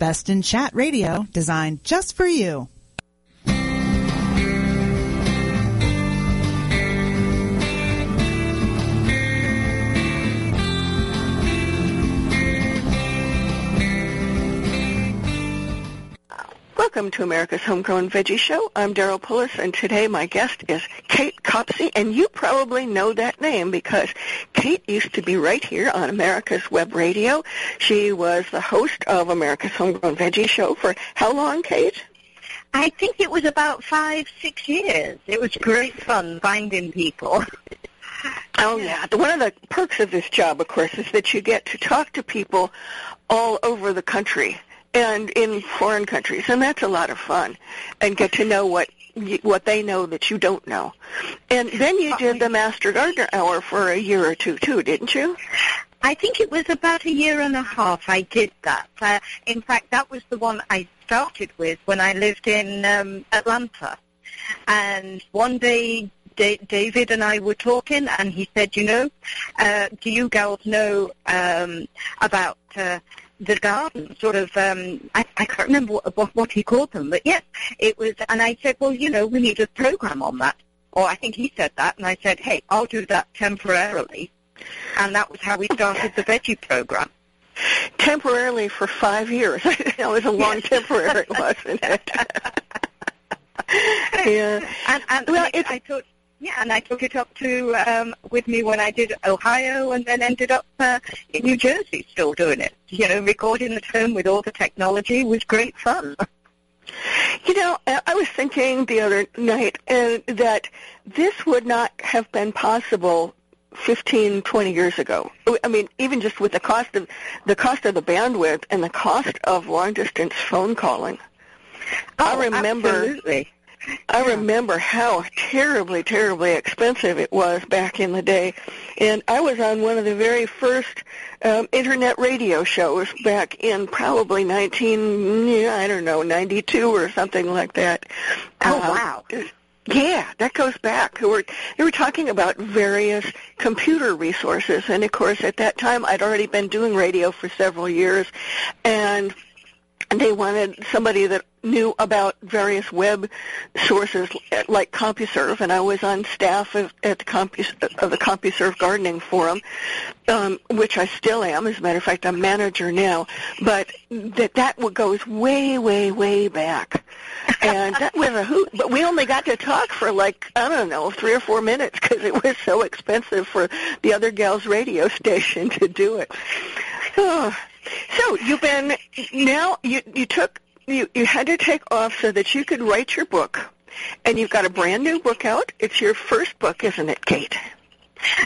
best in chat radio designed just for you. Welcome to America's Homegrown Veggie Show. I'm Daryl Pullis, and today my guest is Kate Copsey, and you probably know that name because Kate used to be right here on America's Web Radio. She was the host of America's Homegrown Veggie Show for how long, Kate? I think it was about five, six years. It was great fun finding people. Oh yeah. One of the perks of this job, of course, is that you get to talk to people all over the country and in foreign countries, and that's a lot of fun, and get to know what what they know that you don't know. And then you did the Master Gardener Hour for a year or two too, didn't you? I think it was about a year and a half I did that. Uh, in fact, that was the one I started with when I lived in um, Atlanta. And one day Da- David and I were talking, and he said, "You know, uh, do you girls know um, about uh, the garden, sort of, um, I, I can't remember what, what, what he called them, but yes, it was, and I said, well, you know, we need a program on that. Or I think he said that, and I said, hey, I'll do that temporarily. And that was how we started the veggie program. Temporarily for five years. that was a long yes. temporary, wasn't it? yeah. And, and well, I, I thought, yeah, and I took it up to um, with me when I did Ohio, and then ended up uh, in New Jersey, still doing it. You know, recording at home with all the technology was great fun. You know, I was thinking the other night uh, that this would not have been possible 15, 20 years ago. I mean, even just with the cost of the cost of the bandwidth and the cost of long distance phone calling. Oh, I remember absolutely. I remember how terribly, terribly expensive it was back in the day. And I was on one of the very first um, internet radio shows back in probably 19, yeah, I don't know, 92 or something like that. Oh, uh, wow. Yeah, that goes back. They were, they were talking about various computer resources. And of course, at that time, I'd already been doing radio for several years. And they wanted somebody that knew about various web sources like CompuServe, and I was on staff of, at the Compu, of the CompuServe Gardening Forum, um, which I still am. As a matter of fact, I'm manager now. But that that goes way, way, way back, and that was a hoot. But we only got to talk for like I don't know three or four minutes because it was so expensive for the other gal's radio station to do it. Oh. So you've been now you you took you you had to take off so that you could write your book, and you've got a brand new book out. It's your first book, isn't it, Kate?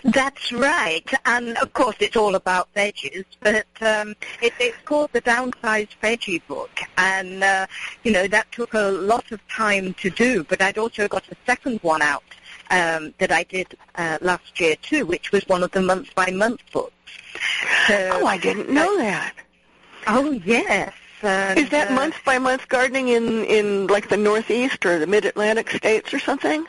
That's right, and of course it's all about veggies, but um, it, it's called the Downsized Veggie Book, and uh, you know that took a lot of time to do. But I'd also got a second one out um, that I did uh, last year too, which was one of the month by month books. So, oh, I didn't know uh, that. Oh, yes. And, Is that uh, month by month gardening in in like the Northeast or the Mid Atlantic states or something?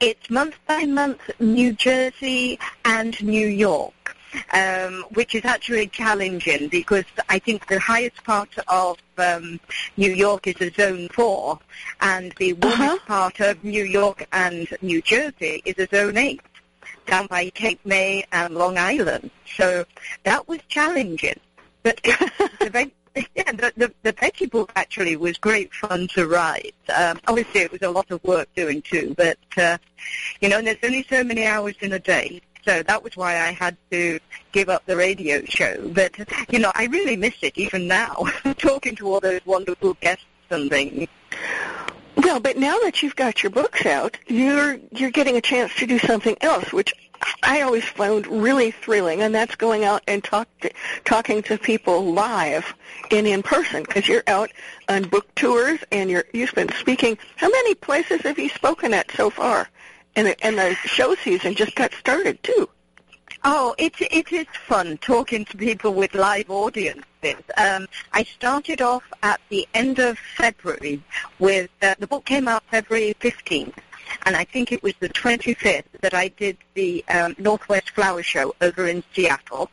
It's month by month New Jersey and New York, um, which is actually challenging because I think the highest part of um, New York is a zone four, and the warmest uh-huh. part of New York and New Jersey is a zone eight down by Cape May and Long Island. So that was challenging. But the, yeah, the, the, the veggie book actually was great fun to write. Um, obviously, it was a lot of work doing too, but, uh, you know, and there's only so many hours in a day. So that was why I had to give up the radio show. But, you know, I really miss it even now, talking to all those wonderful guests and things. Well, but now that you've got your books out, you're you're getting a chance to do something else, which I always found really thrilling, and that's going out and talk to, talking to people live and in person, because you're out on book tours and you're you've been speaking. How many places have you spoken at so far? And the, and the show season just got started too. Oh, it it is fun talking to people with live audiences. Um, I started off at the end of February with uh, the book came out February 15th, and I think it was the 25th that I did the um, Northwest Flower Show over in Seattle,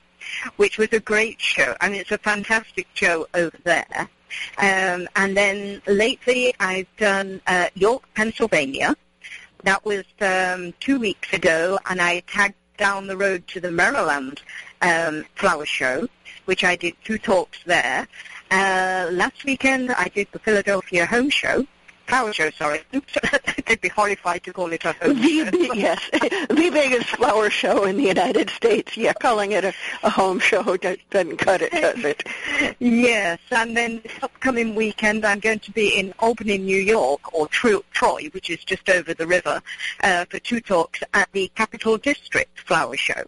which was a great show. I mean, it's a fantastic show over there. Um, and then lately I've done uh, York, Pennsylvania. That was um, two weeks ago, and I tagged down the road to the Maryland um, flower show, which I did two talks there. Uh, last weekend I did the Philadelphia Home Show, flower show, sorry. They'd be horrified to call it a home The, show. yes, the biggest flower show in the United States. Yeah, calling it a, a home show do- doesn't cut it, does it? Yes, and then this upcoming weekend I'm going to be in Albany, New York, or Tro- Troy, which is just over the river, uh, for two talks at the Capital District Flower Show.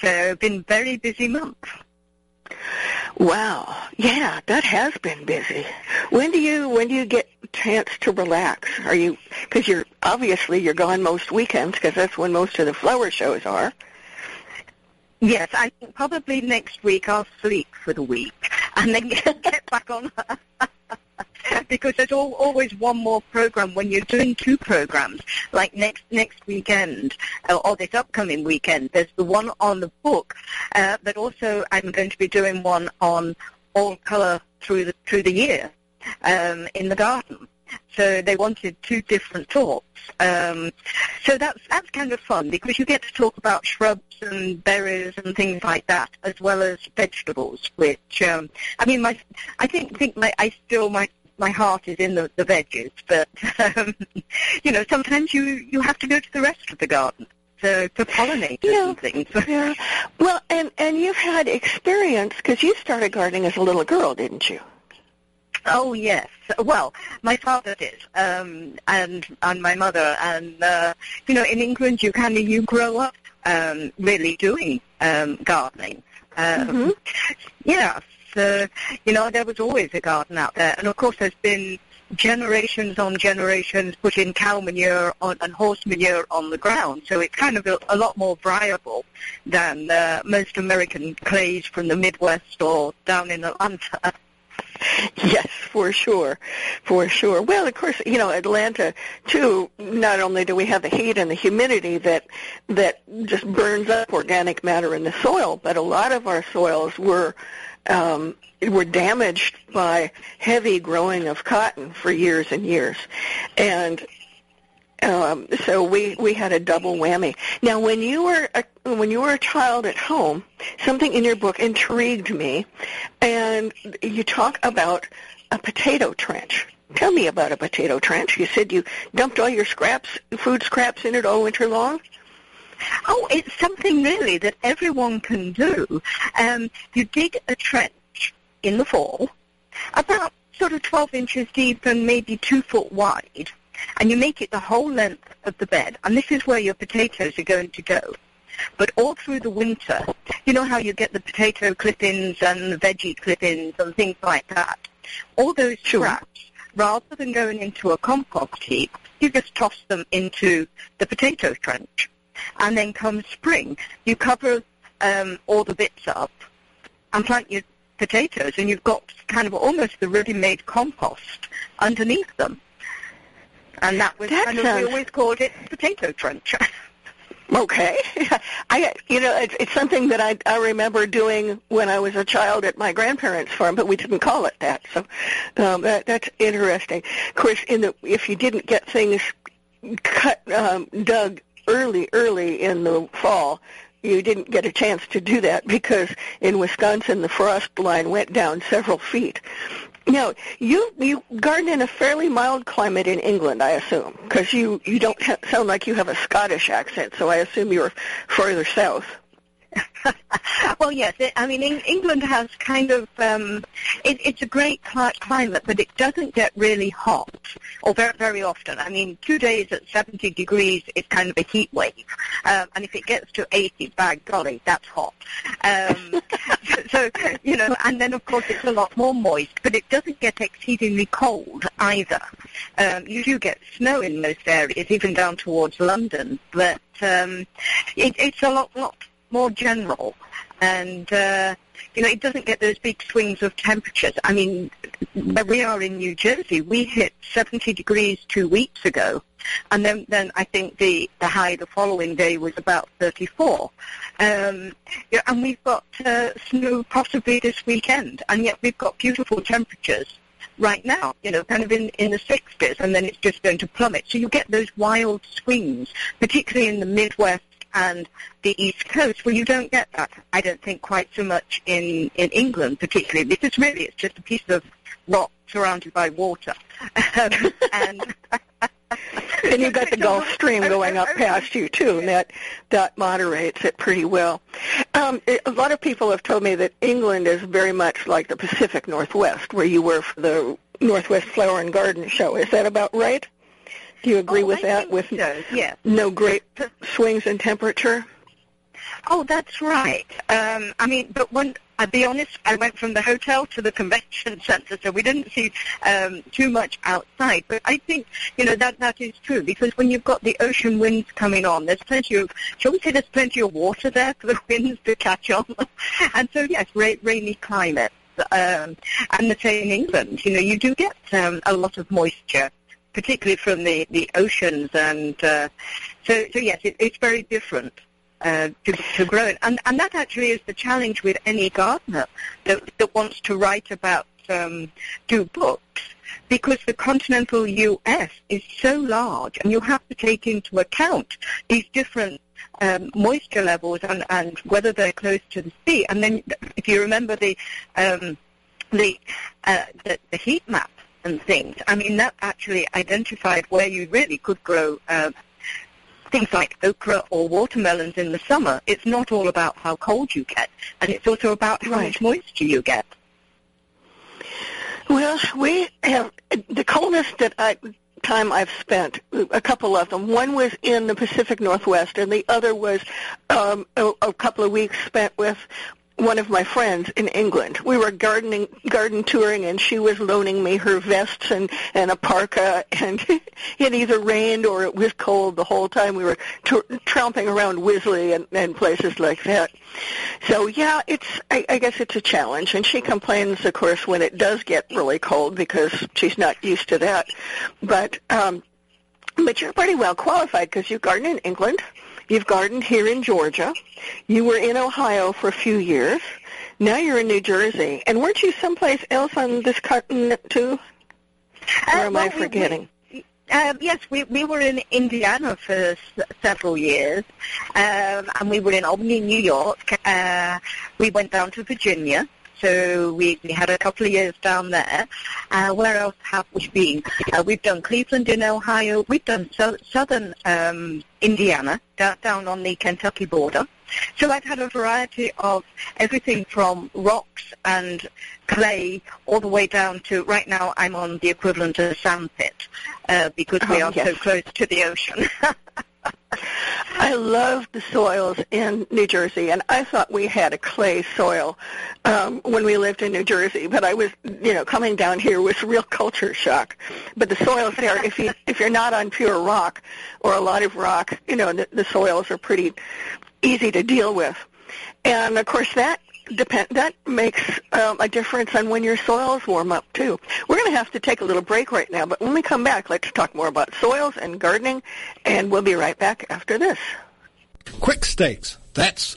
So, been very busy month. Wow. Yeah, that has been busy. When do you when do you get chance to relax? Are you because you're obviously you're gone most weekends because that's when most of the flower shows are. Yes, I think probably next week I'll sleep for the week and then get, back on. because there's al always one more program when you're doing two programs. Like next next weekend uh, or this upcoming weekend, there's the one on the book, uh, but also I'm going to be doing one on all colour through the through the year um, in the garden. So they wanted two different talks. Um, so that's that's kind of fun because you get to talk about shrubs and berries and things like that, as well as vegetables. Which um, I mean, my I think think my I still my my heart is in the, the veggies, but um, you know sometimes you you have to go to the rest of the garden. to for pollinators Yeah. and things. Yeah. Well, and and you've had experience because you started gardening as a little girl, didn't you? Oh yes. Well, my father did, um, and and my mother, and uh, you know, in England, you kind of you grow up um, really doing um, gardening. Um, Mhm. Yeah. So you know, there was always a garden out there, and of course, there's been generations on generations putting cow manure on, and horse manure on the ground, so it's kind of a, a lot more viable than uh, most American clays from the Midwest or down in Atlanta. Yes, for sure, for sure. Well, of course, you know Atlanta too. Not only do we have the heat and the humidity that that just burns up organic matter in the soil, but a lot of our soils were um, were damaged by heavy growing of cotton for years and years, and um, so we we had a double whammy. Now, when you were a, when you were a child at home, something in your book intrigued me, and you talk about a potato trench. Tell me about a potato trench. You said you dumped all your scraps, food scraps, in it all winter long. Oh, it's something really that everyone can do. Um, you dig a trench in the fall, about sort of 12 inches deep and maybe two foot wide, and you make it the whole length of the bed, and this is where your potatoes are going to go. But all through the winter, you know how you get the potato clippings and the veggie clippings and things like that? All those scraps, rather than going into a compost heap, you just toss them into the potato trench. And then come spring, you cover um, all the bits up and plant your potatoes, and you've got kind of almost the ready-made compost underneath them. And that was That kind of, we always called it potato trench. Okay, I you know it's, it's something that I I remember doing when I was a child at my grandparents' farm, but we didn't call it that. So um, that that's interesting. Of course, in the if you didn't get things cut um, dug early early in the fall, you didn't get a chance to do that because in Wisconsin the frost line went down several feet. Now, you you garden in a fairly mild climate in England, I assume, because you you don't ha- sound like you have a Scottish accent, so I assume you're further south. well, yes. It, I mean, Eng- England has kind of um, it, it's a great climate, but it doesn't get really hot or very very often. I mean, two days at 70 degrees is kind of a heat wave, um, and if it gets to 80, by golly, that's hot. Um, so you know, and then of course it's a lot more moist, but it doesn't get exceedingly cold either. Um, you do get snow in most areas, even down towards London, but um, it, it's a lot lot more general, and uh, you know it doesn't get those big swings of temperatures. I mean, where we are in New Jersey, we hit 70 degrees two weeks ago, and then then I think the the high the following day was about 34. Um, yeah, and we've got uh, snow possibly this weekend, and yet we've got beautiful temperatures right now, you know, kind of in, in the 60s, and then it's just going to plummet. So you get those wild swings, particularly in the Midwest and the East Coast, where you don't get that, I don't think, quite so much in, in England, particularly, because really it's just a piece of rock surrounded by water. Um, and and you've got the Gulf Stream going up past you too, and that that moderates it pretty well. Um, it, a lot of people have told me that England is very much like the Pacific Northwest, where you were for the Northwest Flower and Garden Show. Is that about right? Do you agree oh, with I that? With so. yes. no great swings in temperature. Oh, that's right. Um, I mean, but when I'll be honest, I went from the hotel to the convention center, so we didn't see um, too much outside. But I think, you know, that that is true because when you've got the ocean winds coming on, there's plenty of, shall we say, there's plenty of water there for the winds to catch on. and so, yes, ra- rainy climate. Um, and the same in England, you know, you do get um, a lot of moisture, particularly from the, the oceans. And uh, so, so, yes, it, it's very different uh, to, to grow it. And, and that actually is the challenge with any gardener that, that wants to write about, um, do books, because the continental U.S. is so large, and you have to take into account these different um, moisture levels and, and whether they're close to the sea. And then, if you remember the um, the, uh, the the heat map and things, I mean that actually identified where you really could grow uh, things like okra or watermelons in the summer, it's not all about how cold you get, and it's also about how Right. much moisture you get. Well, we have the coldest that I, time I've spent. A couple of them. One was in the Pacific Northwest, and the other was um, a, a couple of weeks spent with one of my friends in England. We were gardening, garden touring, and she was loaning me her vests and and a parka, and it either rained or it was cold the whole time. We were tr- tromping around Wisley and, and places like that. So yeah, it's I, I guess it's a challenge, and she complains, of course, when it does get really cold because she's not used to that. But um, but you're pretty well qualified because you garden in England. You've gardened here in Georgia. You were in Ohio for a few years. Now you're in New Jersey. And weren't you someplace else on this continent too? Or Uh, am I well, we- forgetting? Uh, yes, we, we were in Indiana for s- several years, um, and we were in Albany, New York. Uh, we went down to Virginia, so we, we had a couple of years down there. Uh, where else have we been? Uh, we've done Cleveland in Ohio. We've done so, southern um, Indiana, down, down on the Kentucky border. So I've had a variety of everything from rocks and clay all the way down to right now I'm on the equivalent of a sandpit uh, because we Oh, are yes. so close to the ocean. I love the soils in New Jersey, and I thought we had a clay soil um, when we lived in New Jersey. But I was, you know, coming down here was real culture shock. But the soils there, if you if you're not on pure rock or a lot of rock, you know, the, the soils are pretty easy to deal with. And of course, that depend that makes um, a difference on when your soils warm up too. We're going to have to take a little break right now, but when we come back, let's talk more about soils and gardening, and we'll be right back after this. Quik Stakes, that's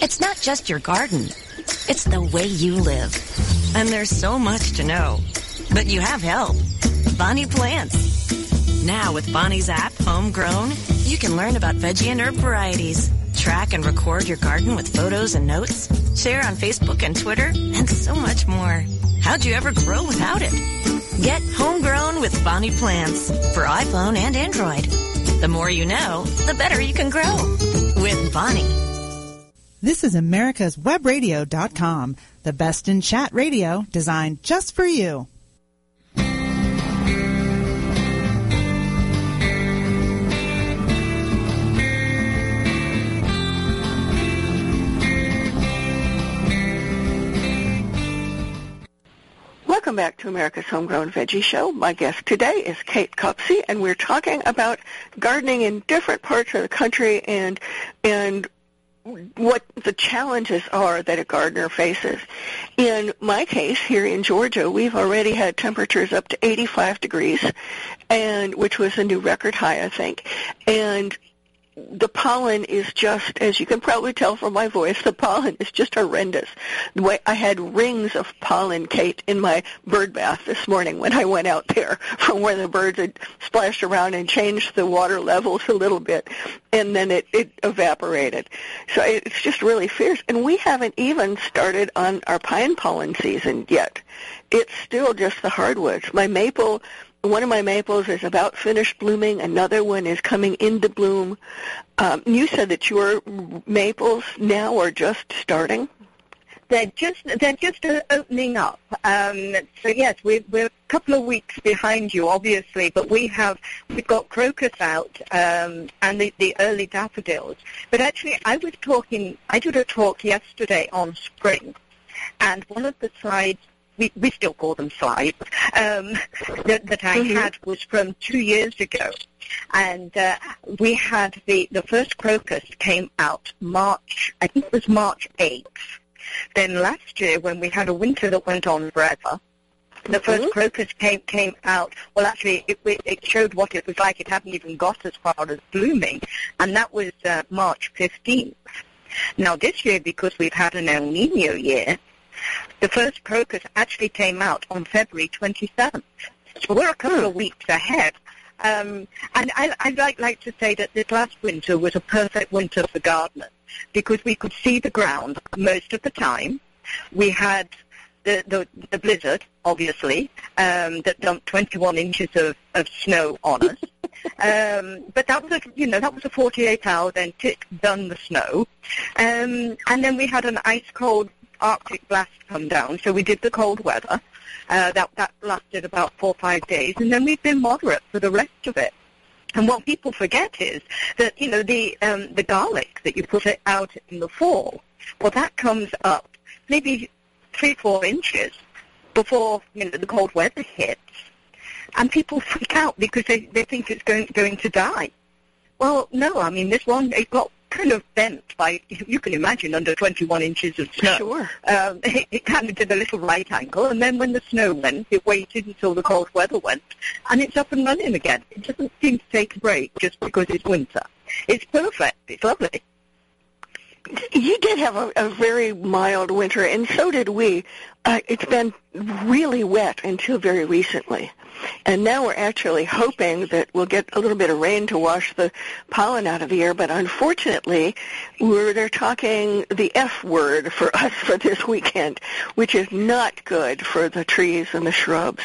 It's not just your garden. It's the way you live. And there's so much to know. But you have help. Bonnie Plants. Now with Bonnie's app, Homegrown, you can learn about veggie and herb varieties, track and record your garden with photos and notes, share on Facebook and Twitter, and so much more. How'd you ever grow without it? Get Homegrown with Bonnie Plants for iPhone and Android. The more you know, the better you can grow. With Bonnie. This is America's Webradio.com, the best in chat radio designed just for you. Welcome back to America's Homegrown Veggie Show. My guest today is Kate Copsey, and we're talking about gardening in different parts of the country and and what the challenges are that a gardener faces. In my case, here in Georgia, we've already had temperatures up to 85 degrees, and which was a new record high, I think. And the pollen is just, as you can probably tell from my voice, the pollen is just horrendous. The way I had rings of pollen, Kate, in my bird bath this morning when I went out there from where the birds had splashed around and changed the water levels a little bit, and then it, it evaporated. So it's just really fierce. And we haven't even started on our pine pollen season yet. It's still just the hardwoods. My maple one of my maples is about finished blooming. Another one is coming into bloom. Um, you said that your maples now are just starting. They're just they're just opening up. Um, so yes, we're, we're a couple of weeks behind you, obviously, but we have we've got crocus out um, and the, the early daffodils. But actually, I was talking. I did a talk yesterday on spring, and one of the slides we, we still call them slides, um, that, that I mm-hmm. had was from two years ago. And uh, we had the, the first crocus came out March, I think it was March 8th. Then last year when we had a winter that went on forever, the first mm-hmm. crocus came came out. Well, actually, it, it showed what it was like. It hadn't even got as far as blooming, and that was uh, March 15th. Now this year, because we've had an El Nino year, the first crocus actually came out on February 27th. So we're a couple of weeks ahead. Um, and I, I'd like, like to say that this last winter was a perfect winter for gardeners because we could see the ground most of the time. We had the, the, the blizzard, obviously, um, that dumped 21 inches of, of snow on us. um, but that was a, you know, that was a 48 hour, then tick, done the snow. Um, and then we had an ice cold Arctic blast come down, so we did the cold weather. Uh, that that lasted about four or five days, and then we've been moderate for the rest of it. And what people forget is that you know the um, the garlic that you put out in the fall, well, that comes up maybe three four inches before you know the cold weather hits, and people freak out because they they think it's going going to die. Well, no, I mean this one it got kind of bent by, you can imagine, under 21 inches of snow. Sure. Um, it, it kind of did a little right angle, and then when the snow went, it waited until the cold weather went, and it's up and running again. It doesn't seem to take a break just because it's winter. It's perfect. It's lovely. You did have a, a very mild winter, and so did we. Uh, it's been really wet until very recently. And now we're actually hoping that we'll get a little bit of rain to wash the pollen out of the air, but unfortunately, we're they're talking the F word for us for this weekend, which is not good for the trees and the shrubs.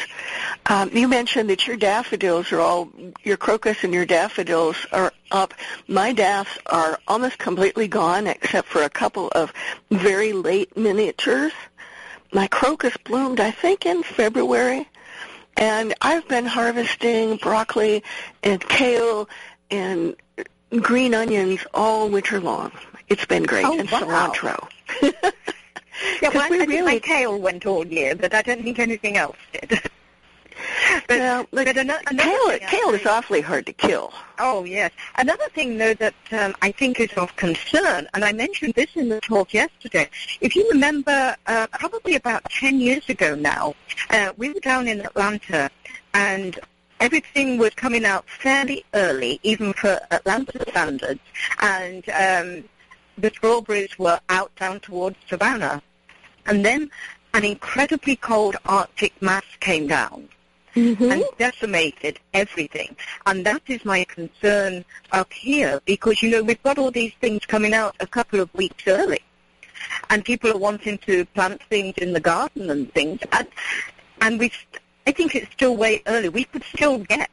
Um, you mentioned that your daffodils are all, your crocus and your daffodils are up. My daffs are almost completely gone except for a couple of very late miniatures. My crocus bloomed, I think, in February. And I've been harvesting broccoli and kale and green onions all winter long. It's been great. Oh, and wow. cilantro. yeah, well, I, really... my kale went all year, but I don't think anything else did. but, well, but another, another kale, kale is awfully hard to kill. Oh yes. Another thing though that um, I think is of concern, and I mentioned this in the talk yesterday. If you remember, uh, probably about ten years ago now, uh, we were down in Atlanta, and everything was coming out fairly early, even for Atlanta standards, and um, the strawberries were out down towards Savannah, and then an incredibly cold Arctic mass came down mm-hmm. and decimated everything. And that is my concern up here because, you know, we've got all these things coming out a couple of weeks early. And people are wanting to plant things in the garden and things. And, and we, I think it's still way early. We could still get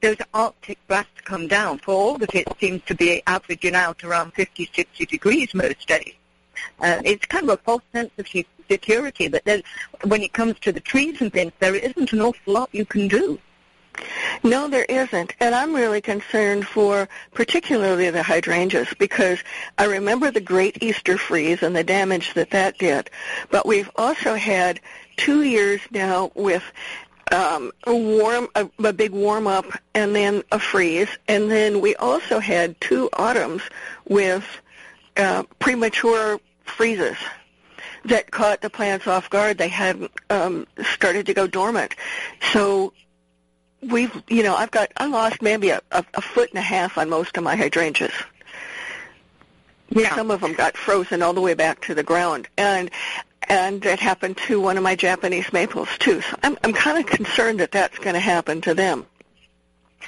those Arctic blasts to come down. For all that it seems to be averaging out around 50, 60 degrees most days. Uh, it's kind of a false sense of security, but then when it comes to the trees and things, there isn't an awful lot you can do. No, there isn't. And I'm really concerned for particularly the hydrangeas because I remember the great Easter freeze and the damage that that did. But we've also had two years now with um, a warm, a, a big warm up, and then a freeze, and then we also had two autumns with uh, premature freezes that caught the plants off guard. They hadn't um, started to go dormant, so we've, you know, I've got, I lost maybe a, a, a foot and a half on most of my hydrangeas. Yeah. Some of them got frozen all the way back to the ground, and and that happened to one of my Japanese maples too. So I'm I'm kind of concerned that that's going to happen to them.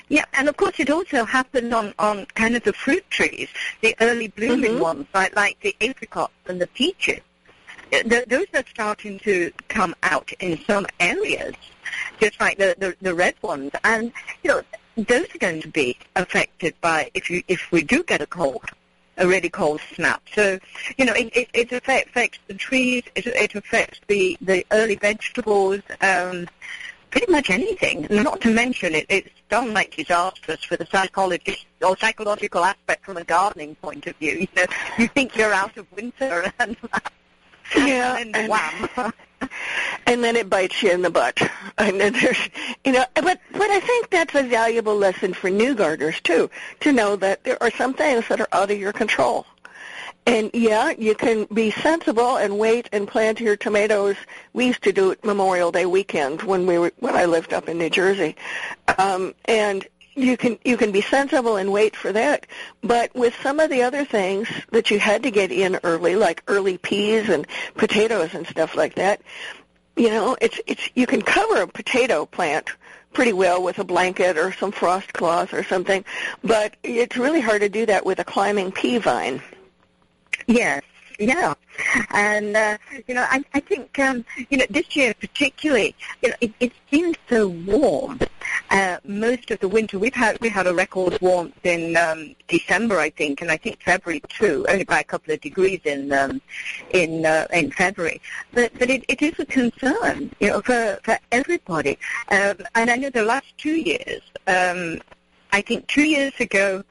Yeah, and of course it also happened on, on kind of the fruit trees, the early blooming Mhm. ones, like, like the apricots and the peaches. Th- Those are starting to come out in some areas, just like the, the, the red ones. And, you know, those are going to be affected by if you if we do get a cold, a really cold snap. So, you know, it, it, it affect, affects the trees, it, it affects the, the early vegetables, um, pretty much anything. Not to mention it, it's like disastrous for the psychologist or psychological aspect from a gardening point of view. You know, you think you're out of winter and, Yeah, and and- wham. and then it bites you in the butt. And then there's, you know, but but I think that's a valuable lesson for new gardeners too, to know that there are some things that are out of your control. And yeah, you can be sensible and wait and plant your tomatoes. We used to do it Memorial Day weekend when we were when I lived up in New Jersey, um, and you can you can be sensible and wait for that. But with some of the other things that you had to get in early, like early peas and potatoes and stuff like that, you know, it's it's you can cover a potato plant pretty well with a blanket or some frost cloth or something, but it's really hard to do that with a climbing pea vine. Yes, yeah, and uh, you know, I, I think um, you know this year particularly, you know, it, it's been so warm. Uh, most of the winter we've had we had a record warmth in um, December, I think, and I think February too, only by a couple of degrees in um, in uh, in February. But but it, it is a concern, you know, for for everybody. Um, and I know the last two years. Um, I think two years ago,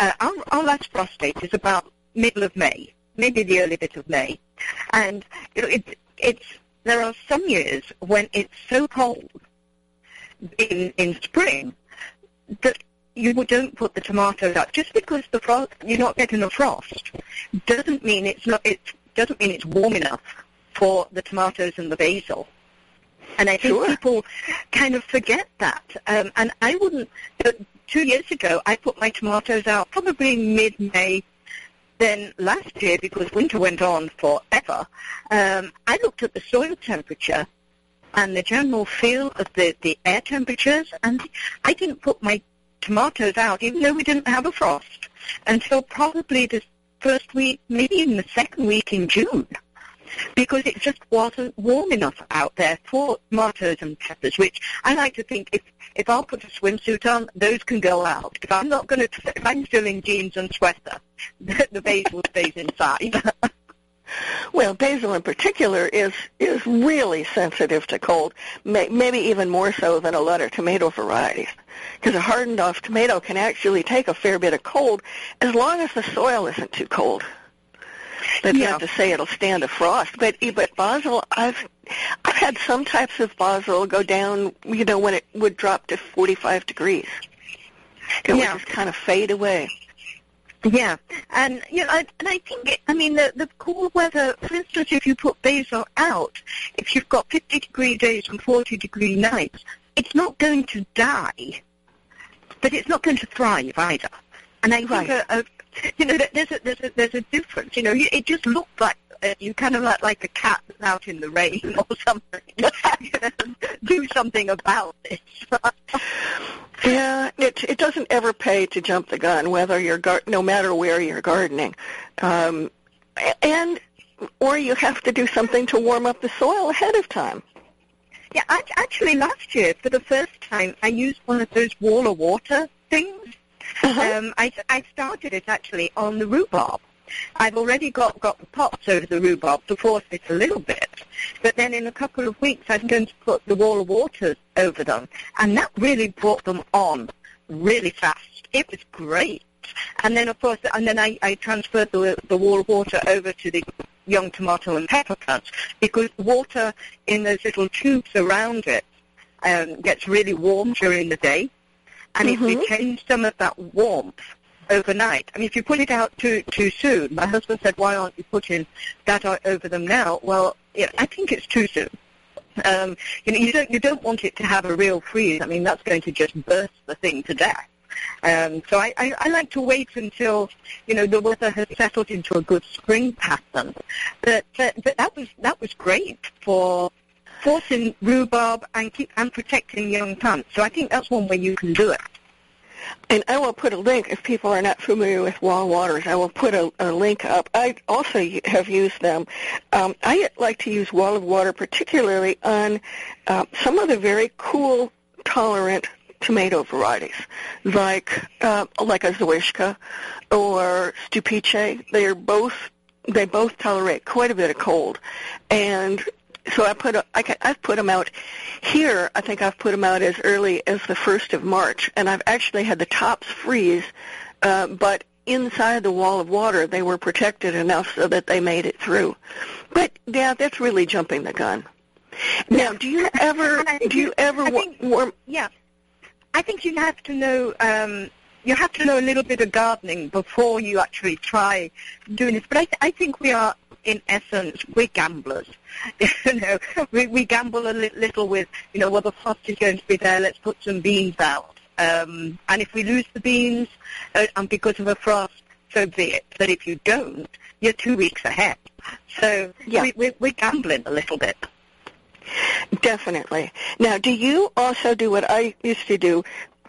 uh, our, our last frost date is about middle of May, maybe the early bit of May, and you know, it, it's there are some years when it's so cold in in spring that you don't put the tomatoes out just because the frost you're not getting a frost doesn't mean it's not it doesn't mean it's warm enough for the tomatoes and the basil. And I think Sure. people kind of forget that. Um, and I wouldn't. uh, Two years ago, I put my tomatoes out probably mid-May. Then last year, because winter went on forever, um, I looked at the soil temperature and the general feel of the, the air temperatures, and I didn't put my tomatoes out, even though we didn't have a frost, until probably the first week, maybe even the second week in June, because it just wasn't warm enough out there for tomatoes and peppers, which I like to think if, if I'll put a swimsuit on, those can go out. If I'm not going to, if I'm still in jeans and sweater, the, the basil stays inside. Well, basil in particular is is really sensitive to cold, may, maybe even more so than a lot of tomato varieties. Because a hardened off tomato can actually take a fair bit of cold as long as the soil isn't too cold. That's Yeah. not to say it'll stand a frost, but but basil, I've I've had some types of basil go down, you know, when it would drop to 45 degrees. It Yeah. would just kind of fade away. Yeah, and you know, I, and I think it, I mean the the cool weather. For instance, if you put basil out, if you've got 50 degree days and 40 degree nights, it's not going to die, but it's not going to thrive either. And I think, a, a, you know, there's a there's a there's a difference. You know, it just looked like you kind of like like a cat that's out in the rain or something. Do something about this. Yeah, it it doesn't ever pay to jump the gun, whether you're gar- no matter where you're gardening, um, and or you have to do something to warm up the soil ahead of time. Yeah, act- actually, last year for the first time, I used one of those wall of water things. Uh-huh. Um, I I started it actually on the rhubarb, I've already got, got the pots over the rhubarb to force it a little bit. But then in a couple of weeks, I'm going to put the wall of water over them. And that really brought them on really fast. It was great. And then, of course, and then I, I transferred the, the wall of water over to the young tomato and pepper plants because water in those little tubes around it um, gets really warm during the day. And Mm-hmm. if you change some of that warmth overnight, I mean, if you put it out too too soon, my husband said, "Why aren't you putting that over them now?" Well, yeah, I think it's too soon. Um, you know, you don't you don't want it to have a real freeze. I mean, that's going to just burst the thing to death. Um, so I, I, I like to wait until you know the weather has settled into a good spring pattern. But uh, but that was that was great for forcing rhubarb and keep and protecting young plants. So I think that's one way you can do it. And I will put a link, if people are not familiar with wall waters, I will put a, a link up. I also have used them. Um, I like to use wall of water particularly on uh, some of the very cool, tolerant tomato varieties, like uh, like a Zoishka or Stupice. They are both they both tolerate quite a bit of cold, and so I put a, I can, I've put them out here. I think I've put them out as early as the first of March, and I've actually had the tops freeze, uh, but inside the wall of water they were protected enough so that they made it through. But yeah, that's really jumping the gun. Now, do you ever think do you you- ever I think- warm? Yeah, I think you have to know. Um, you have to know a little bit of gardening before you actually try doing this. But I, th- I think we are, in essence, we're gamblers. you know, we, we gamble a li- little with, you know, well, the frost is going to be there. Let's put some beans out. Um, and if we lose the beans, uh, and because of a frost, so be it. But if you don't, you're two weeks ahead. So Yeah. we, we, we're gambling a little bit. Definitely. Now, do you also do what I used to do,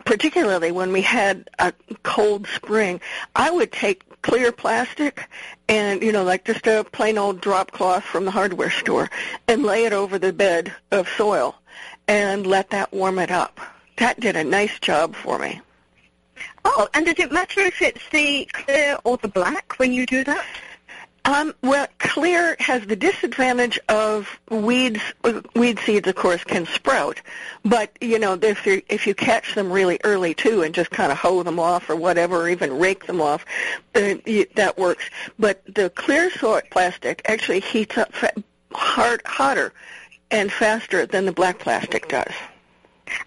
particularly when we had a cold spring? I would take clear plastic and, you know, like just a plain old drop cloth from the hardware store and lay it over the bed of soil and let that warm it up. That did a nice job for me. Oh, and does it matter if it's the clear or the black when you do that? Um, well, clear has the disadvantage of weeds. Weed seeds, of course, can sprout, but you know, if you if you catch them really early too, and just kind of hoe them off or whatever, or even rake them off, uh, that works. But the clear soil plastic actually heats up hard, hotter and faster than the black plastic does.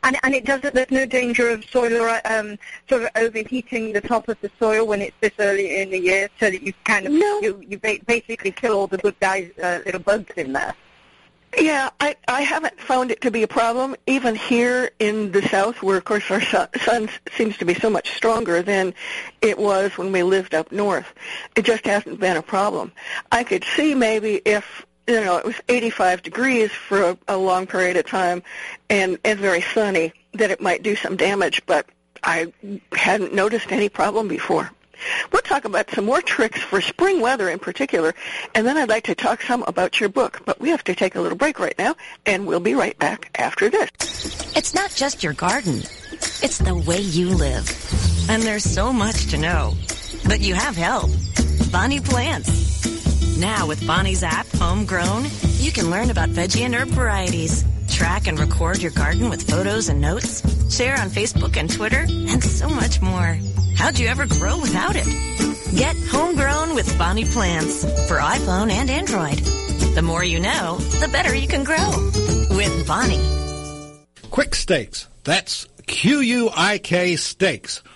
And and it doesn't. There's no danger of soil or, um, sort of overheating the top of the soil when it's this early in the year, so that you kind of No. you you ba- basically kill all the good guys, uh, little bugs in there. Yeah, I I haven't found it to be a problem even here in the south, where of course our sun seems to be so much stronger than it was when we lived up north. It just hasn't been a problem. I could see maybe if you know it was 85 degrees for a, a long period of time and and very sunny that it might do some damage, but I hadn't noticed any problem before. We'll talk about some more tricks for spring weather in particular, and then I'd like to talk some about your book. But we have to take a little break right now, and we'll be right back after this. It's not just your garden. It's the way you live. And there's so much to know. But you have help. Bonnie Plants. Now with Bonnie's app, Homegrown, you can learn about veggie and herb varieties. Track and record your garden with photos and notes. Share on Facebook and Twitter, and so much more. How'd you ever grow without it? Get Homegrown with Bonnie Plants for iPhone and Android. The more you know, the better you can grow. With Bonnie. Quik Stakes, that's Q-U-I-K Stakes,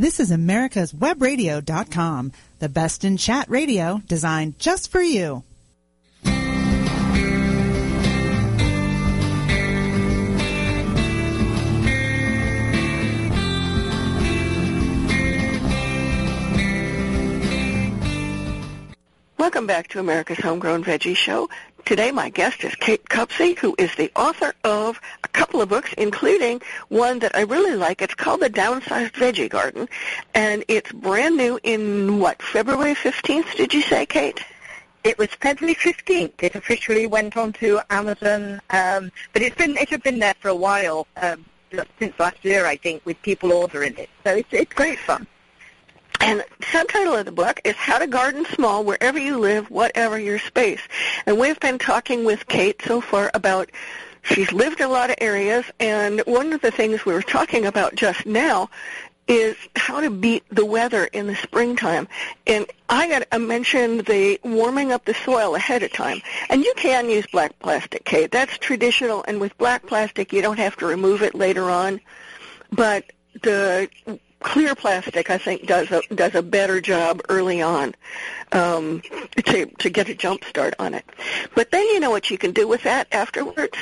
This is America's Webradio.com, the best in chat radio designed just for you. Welcome back to America's Homegrown Veggie Show. Today my guest is Kate Copsey, who is the author of a couple of books, including one that I really like. It's called The Downsized Veggie Garden, and it's brand new in, what, February 15th, did you say, Kate? It was February 15th. It officially went on to Amazon, um, but it's been it had been there for a while, um, since last year, I think, with people ordering it. So it's, it's great fun. And subtitle of the book is How to Garden Small Wherever You Live, Whatever Your Space. And we've been talking with Kate so far about she's lived a lot of areas and one of the things we were talking about just now is how to beat the weather in the springtime. And I got I mentioned the warming up the soil ahead of time. And you can use black plastic, Kate. That's traditional and with black plastic you don't have to remove it later on. But the clear plastic, I think, does a does a better job early on um, to to get a jump start on it. But then you know what you can do with that afterwards.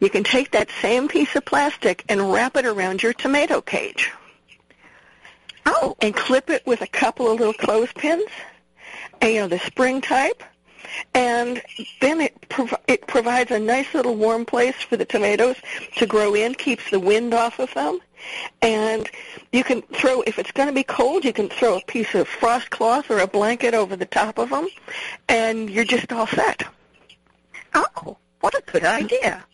You can take that same piece of plastic and wrap it around your tomato cage. Oh, and clip it with a couple of little clothespins, and, you know the spring type, and then it prov- it provides a nice little warm place for the tomatoes to grow in, keeps the wind off of them, and you can throw, if it's going to be cold, you can throw a piece of frost cloth or a blanket over the top of them, and you're just all set. Oh, what a good idea.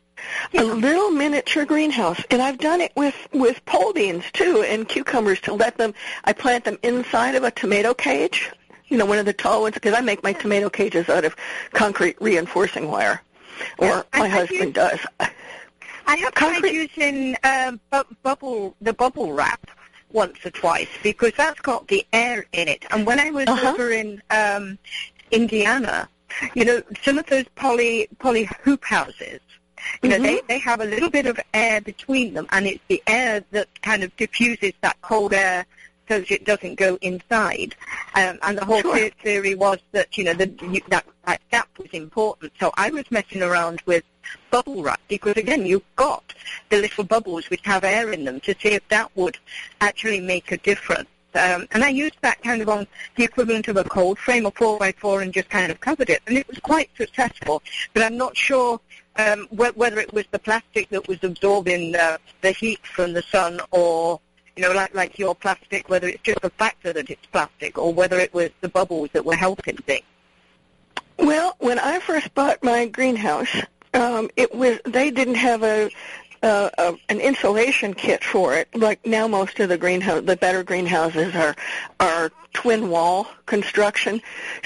A little miniature greenhouse, and I've done it with with pole beans too, and cucumbers to let them. I plant them inside of a tomato cage, you know, one of the tall ones, because I make my tomato cages out of concrete reinforcing wire, or Yeah, my I husband does. I have Concrete- tried using um, bu- bubble the bubble wrap once or twice because that's got the air in it. And when I was Uh-huh. over in um, Indiana, you know, some of those poly poly hoop houses, you know, they Mhm. they have a little bit of air between them, and it's the air that kind of diffuses that cold air so that it doesn't go inside. Um, and the whole Sure. theory was that you know the, that that gap was important. So I was messing around with bubble wrap because again you've got the little bubbles which have air in them to see if that would actually make a difference. Um, and I used that kind of on the equivalent of a cold frame, a four by four, and just kind of covered it, and it was quite successful. But I'm not sure um, wh- whether it was the plastic that was absorbing the heat from the sun, or you know, like like your plastic, whether it's just the factor that it's plastic, or whether it was the bubbles that were helping things. Well, when I first bought my greenhouse, um, it was they didn't have a, uh, a an insulation kit for it. Like now, most of the greenhouse, the better greenhouses are are twin wall construction,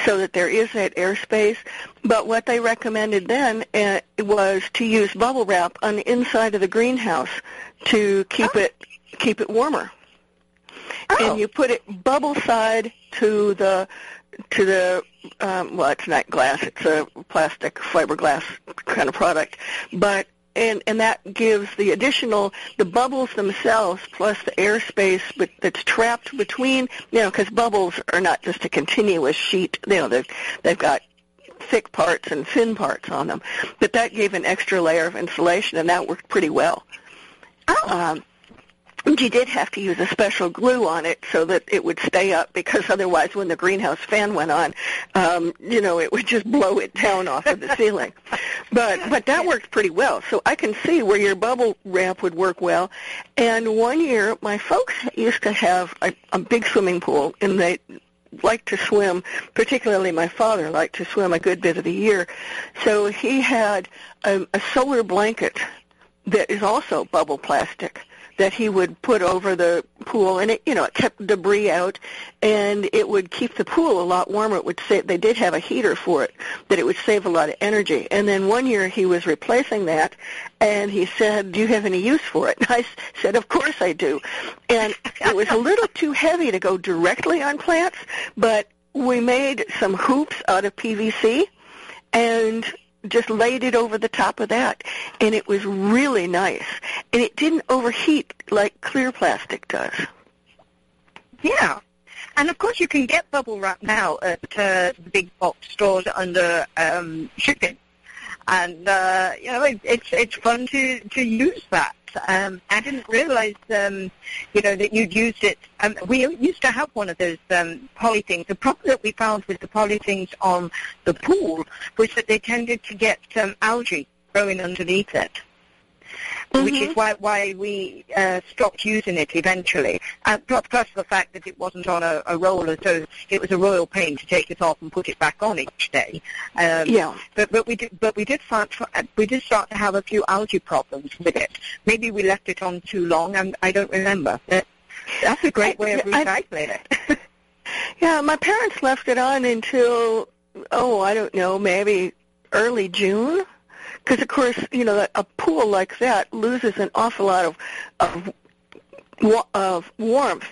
so that there is that airspace. But what they recommended then uh, was to use bubble wrap on the inside of the greenhouse to keep Oh. it keep it warmer Oh. and you put it bubble side to the to the um, well, it's not glass; it's a plastic fiberglass kind of product, but. And, and that gives the additional, the bubbles themselves plus the airspace but that's trapped between, you know, because bubbles are not just a continuous sheet, you know, they've, they've got thick parts and thin parts on them. But that gave an extra layer of insulation and that worked pretty well. Oh. Um, you did have to use a special glue on it so that it would stay up because otherwise when the greenhouse fan went on, um, you know, it would just blow it down off of the ceiling. But but that worked pretty well. So I can see where your bubble wrap would work well. And one year my folks used to have a, a big swimming pool and they liked to swim, particularly my father liked to swim a good bit of the year. So he had a, a solar blanket that is also bubble plastic that he would put over the pool and it you know it kept debris out and it would keep the pool a lot warmer. It would say they did have a heater for it that it would save a lot of energy. And then one year he was replacing that and he said do you have any use for it? And i said of course i do. And it was a little too heavy to go directly on plants but we made some hoops out of pvc and just laid it over the top of that and it was really nice and it didn't overheat like clear plastic does Yeah. And of course you can get bubble wrap now at uh, the big box stores under um, shipping. And uh, you know it, it's it's fun to to use that. Um, I didn't realize, um, you know, that you'd used it. Um, we used to have one of those um, poly things. The problem that we found with the poly things on the pool was that they tended to get um, algae growing underneath it mm-hmm. which is why why we uh, stopped using it eventually. Uh, plus the fact that it wasn't on a, a roller, so it was a royal pain to take it off and put it back on each day. Um, yeah. But but we did but we did start we did start to have a few algae problems with it. Maybe we left it on too long, and I don't remember. That's a great way of recycling I, it. yeah, my parents left it on until oh I don't know maybe early June because of course, you know, a pool like that loses an awful lot of of, of warmth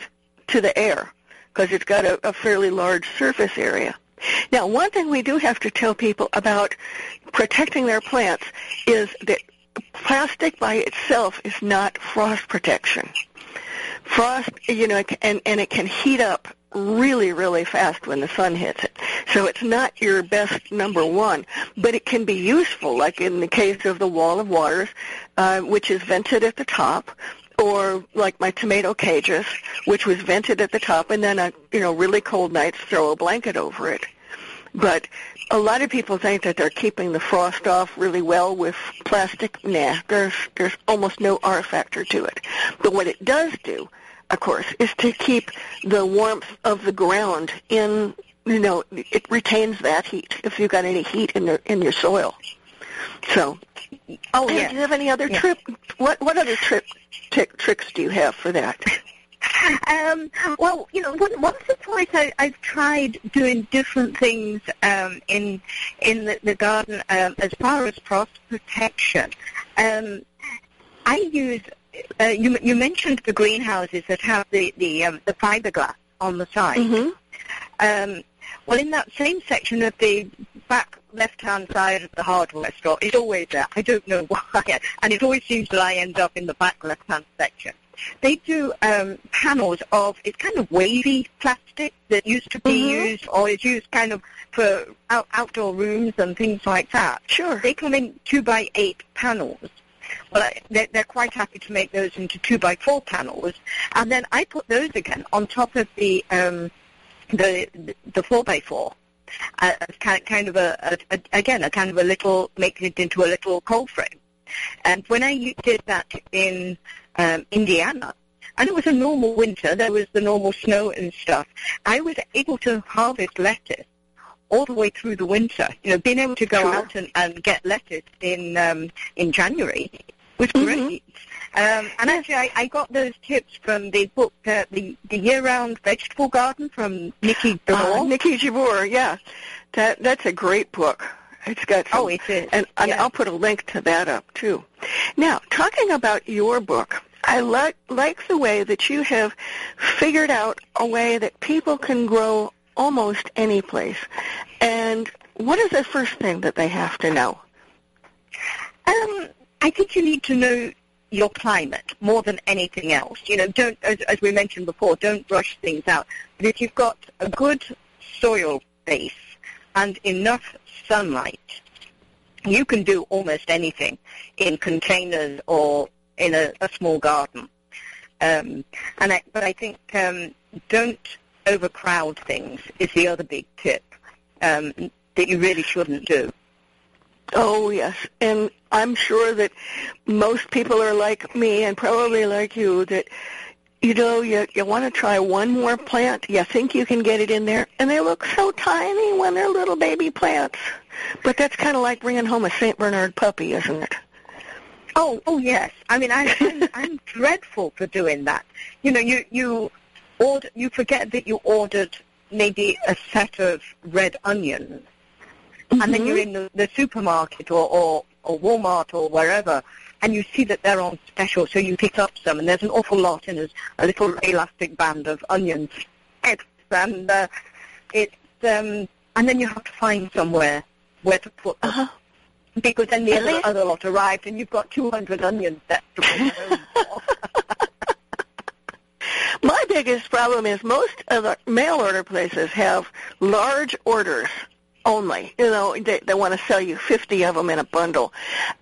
to the air because it's got a, a fairly large surface area. Now, one thing we do have to tell people about protecting their plants is that plastic by itself is not frost protection. Frost, you know, and, and it can heat up really, really fast when the sun hits it. So it's not your best number one, but it can be useful, like in the case of the wall of waters, uh, which is vented at the top, or like my tomato cages, which was vented at the top, and then a you know really cold nights throw a blanket over it. But a lot of people think that they're keeping the frost off really well with plastic. Nah, there's there's almost no R factor to it. But what it does do of course, is to keep the warmth of the ground in, you know, it retains that heat if you've got any heat in your, in your soil. So, oh yeah. Do you have any other yeah. trip? What what other trip t- tricks do you have for that? Um, well, you know, once or twice I, I've tried doing different things um, in in the, the garden um, as far as frost protection. Um, I use uh, you, you mentioned the greenhouses that have the the, um, the fiberglass on the side. Mm-hmm. Um, well, in that same section of the back left-hand side of the hardware store, it's always there. I don't know why, and it always seems that I end up in the back left-hand section. They do um, panels of it's kind of wavy plastic that used to be mm-hmm. used or is used kind of for out, outdoor rooms and things like that. Sure. They come in two by eight panels well, they're, they're quite happy to make those into two by four panels, and then I put those again on top of the um, the the four by four. Uh, as kind, kind of a, a, a, again a kind of a little making it into a little cold frame. And when I did that in um, Indiana, and it was a normal winter, there was the normal snow and stuff. I was able to harvest lettuce all the way through the winter. You know, being able to go sure. out and, and get lettuce in um, in January was mm-hmm. great. Um, and actually, I, I got those tips from the book, uh, the the year-round vegetable garden from Nikki Jabbour. Uh, Nikki Jabbour, yeah, that that's a great book. It's got some, oh, it is, and, and yeah. I'll put a link to that up too. Now, talking about your book, I like like the way that you have figured out a way that people can grow almost any place. And what is the first thing that they have to know? Um, I think you need to know your climate more than anything else. You know, don't, as, as we mentioned before, don't rush things out. But if you've got a good soil base and enough sunlight, you can do almost anything in containers or in a, a small garden. Um, and I, but I think um, don't overcrowd things is the other big tip um, that you really shouldn't do. Oh yes, and I'm sure that most people are like me, and probably like you, that you know you you want to try one more plant. You think you can get it in there, and they look so tiny when they're little baby plants. But that's kind of like bringing home a Saint Bernard puppy, isn't it? Oh, oh yes. I mean, I, I'm, I'm dreadful for doing that. You know, you you order, you forget that you ordered maybe a set of red onions mm-hmm. and then you're in the, the supermarket or, or, or Walmart or wherever, and you see that they're on special, so you pick up some, and there's an awful lot, there's a little elastic band of onions, and uh, it's um, and then you have to find somewhere where to put them. Uh-huh. Because then the other, other lot arrived, and you've got 200 onions left to bring home. My biggest problem is most of the mail order places have large orders only. You know, they, they want to sell you 50 of them in a bundle.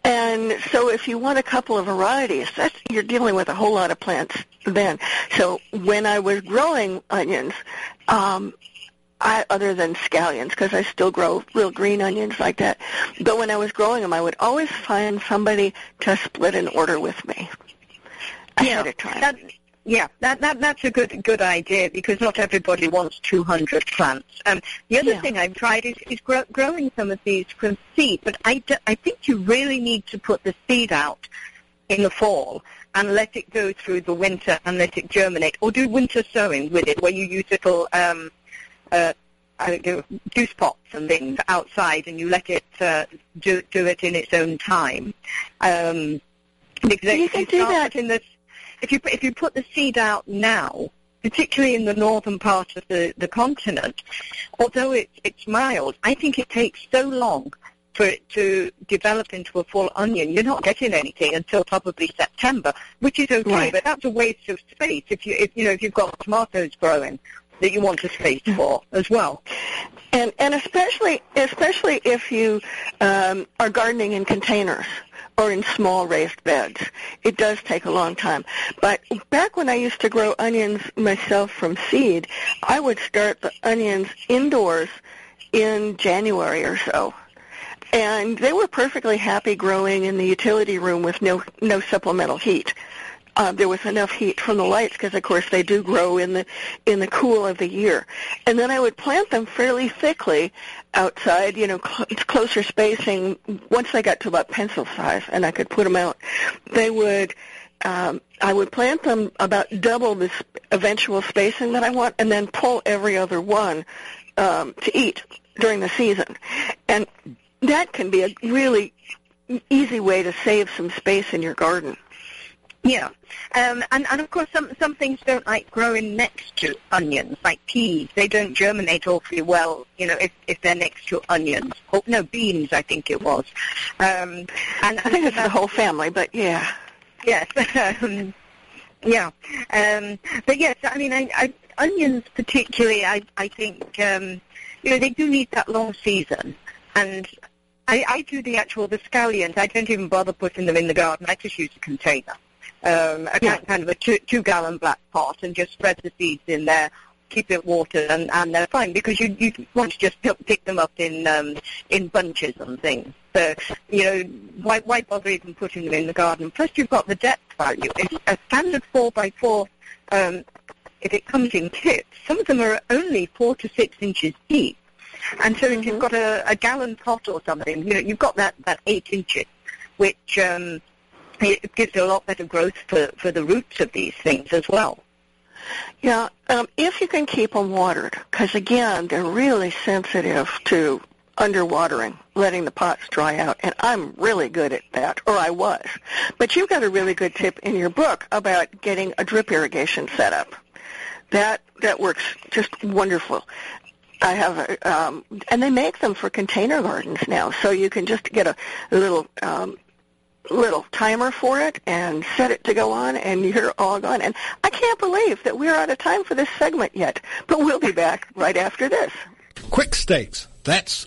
And so if you want a couple of varieties, that's, you're dealing with a whole lot of plants then. So when I was growing onions, um, I, other than scallions, because I still grow real green onions like that. But when I was growing them, I would always find somebody to split an order with me ahead yeah, of time. That, yeah, that, that that's a good good idea because not everybody wants 200 plants. Um, the other Yeah. thing I've tried is, is grow, growing some of these from seed, but I, d- I think you really need to put the seed out in the fall and let it go through the winter and let it germinate, or do winter sowing with it, where you use little um, uh, I don't know, juice pots and things outside, and you let it uh, do do it in its own time. Um, because You can do that. putting this, if you if you put the seed out now, particularly in the northern part of the, the continent, although it, it's mild, I think it takes so long for it to develop into a full onion. You're not getting anything until probably September, which is okay, Right. but that's a waste of space if you if you know if you've got tomatoes growing that you want a space for as well. and and especially especially if you um, are gardening in containers or in small raised beds, it does take a long time. But back when I used to grow onions myself from seed, I would start the onions indoors in January or so. And they were perfectly happy growing in the utility room with no no supplemental heat. Uh, there was enough heat from the lights because, of course, they do grow in the in the cool of the year. And then I would plant them fairly thickly outside, you know, cl- closer spacing. Once they got to about pencil size, and I could put them out, they would. Um, I would plant them about double this eventual spacing that I want, and then pull every other one um, to eat during the season. And that can be a really easy way to save some space in your garden. Yeah, um, and and of course some some things don't like growing next to onions, like peas. They don't germinate awfully well, you know, if if they're next to onions. Oh no, beans, I think it was. Um, and I think it's the whole family, but yeah. Yes. um, yeah. Um, but yes, I mean, I, I, onions particularly, I, I think, um, you know, they do need that long season. And I, I do the actual, the scallions, I don't even bother putting them in the garden. I just use a container. Um, a Yeah. kind- of a two, two gallon black pot and just spread the seeds in there, keep it watered and, and they're fine because you, you want to just pick, pick them up in, um, in bunches and things. So, you know, why, why bother even putting them in the garden? Plus, you've got the depth value. It's a standard 4 by 4 um, if it comes in kits, some of them are only 4 to 6 inches deep. And so if you've got a, a gallon pot or something, you know, you've got that, that 8 inches, which um, it gives a lot better growth for, for the roots of these things as well. Yeah, um, if you can keep them watered, because again, they're really sensitive to underwatering, letting the pots dry out, and I'm really good at that, or I was. But you've got a really good tip in your book about getting a drip irrigation set up. That that works just wonderful. I have, um, and they make them for container gardens now, so you can just get a, a little um, little timer for it and set it to go on and you're all gone. And I can't believe that we're out of time for this segment yet, but we'll be back right after this. Quik Stakes, that's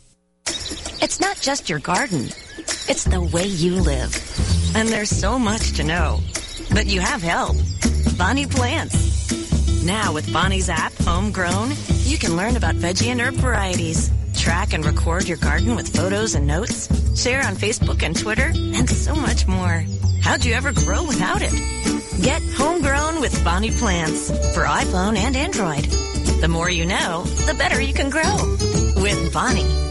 It's not just your garden. It's the way you live. And there's so much to know. But you have help. Bonnie Plants. Now with Bonnie's app, Homegrown, you can learn about veggie and herb varieties. Track and record your garden with photos and notes. Share on Facebook and Twitter, and so much more. How'd you ever grow without it? Get Homegrown with Bonnie Plants for iPhone and Android. The more you know, the better you can grow. With Bonnie.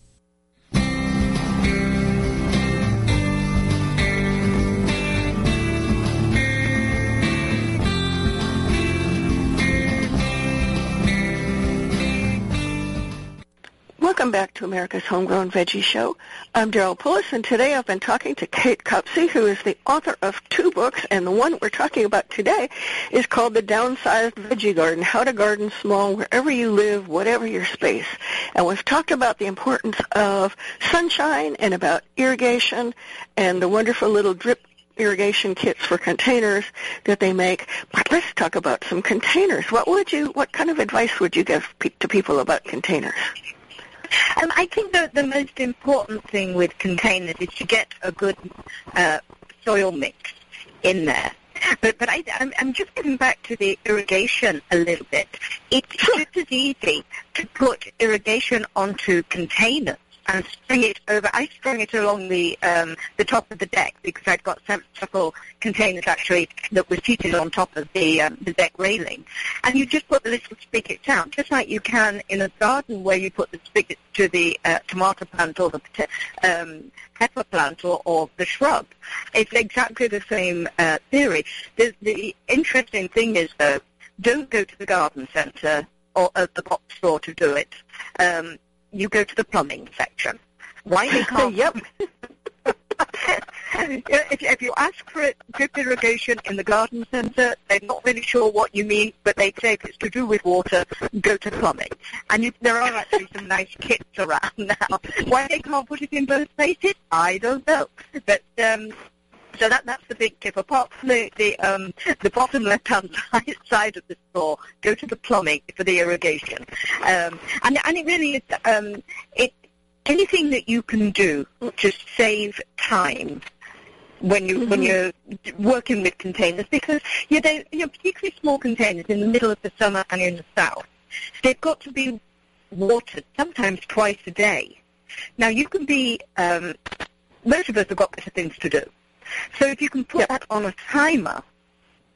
Welcome back to America's Homegrown Veggie Show. I'm Daryl Pullis, and today I've been talking to Kate Copsey, who is the author of two books, and the one we're talking about today is called The Downsized Veggie Garden, How to Garden Small Wherever You Live, Whatever Your Space. And we've talked about the importance of sunshine and about irrigation and the wonderful little drip irrigation kits for containers that they make. But let's talk about some containers. What would you, what kind of advice would you give pe- to people about containers? Um, I think the, the most important thing with containers is to get a good uh, soil mix in there. But but I, I'm, I'm just coming back to the irrigation a little bit. It's just as easy to put irrigation onto containers and string it over. I strung it along the um, the top of the deck because I'd got several containers actually that were seated on top of the um, the deck railing, and you just put the little spigot down, just like you can in a garden where you put the spigot to the uh, tomato plant or the um, pepper plant or, or the shrub. It's exactly the same uh, theory. The, the interesting thing is though, don't go to the garden centre or at the box store to do it. Um, you go to the plumbing section. Why they can't? yep. if, if you ask for it, drip irrigation in the garden centre, they're not really sure what you mean, but they say if it's to do with water, go to plumbing. And you, there are actually some nice kits around now. Why they can't put it in both places, I don't know. But um, so that that's the big tip. Apart from the the, um, the bottom left hand side, side of the store, go to the plumbing for the irrigation, um, and and it really is um, it anything that you can do to save time when you when you're working with containers because you they, you know particularly small containers in the middle of the summer and in the south, they've got to be watered sometimes twice a day. Now you can be um, most of us have got better things to do. So if you can put that on a timer,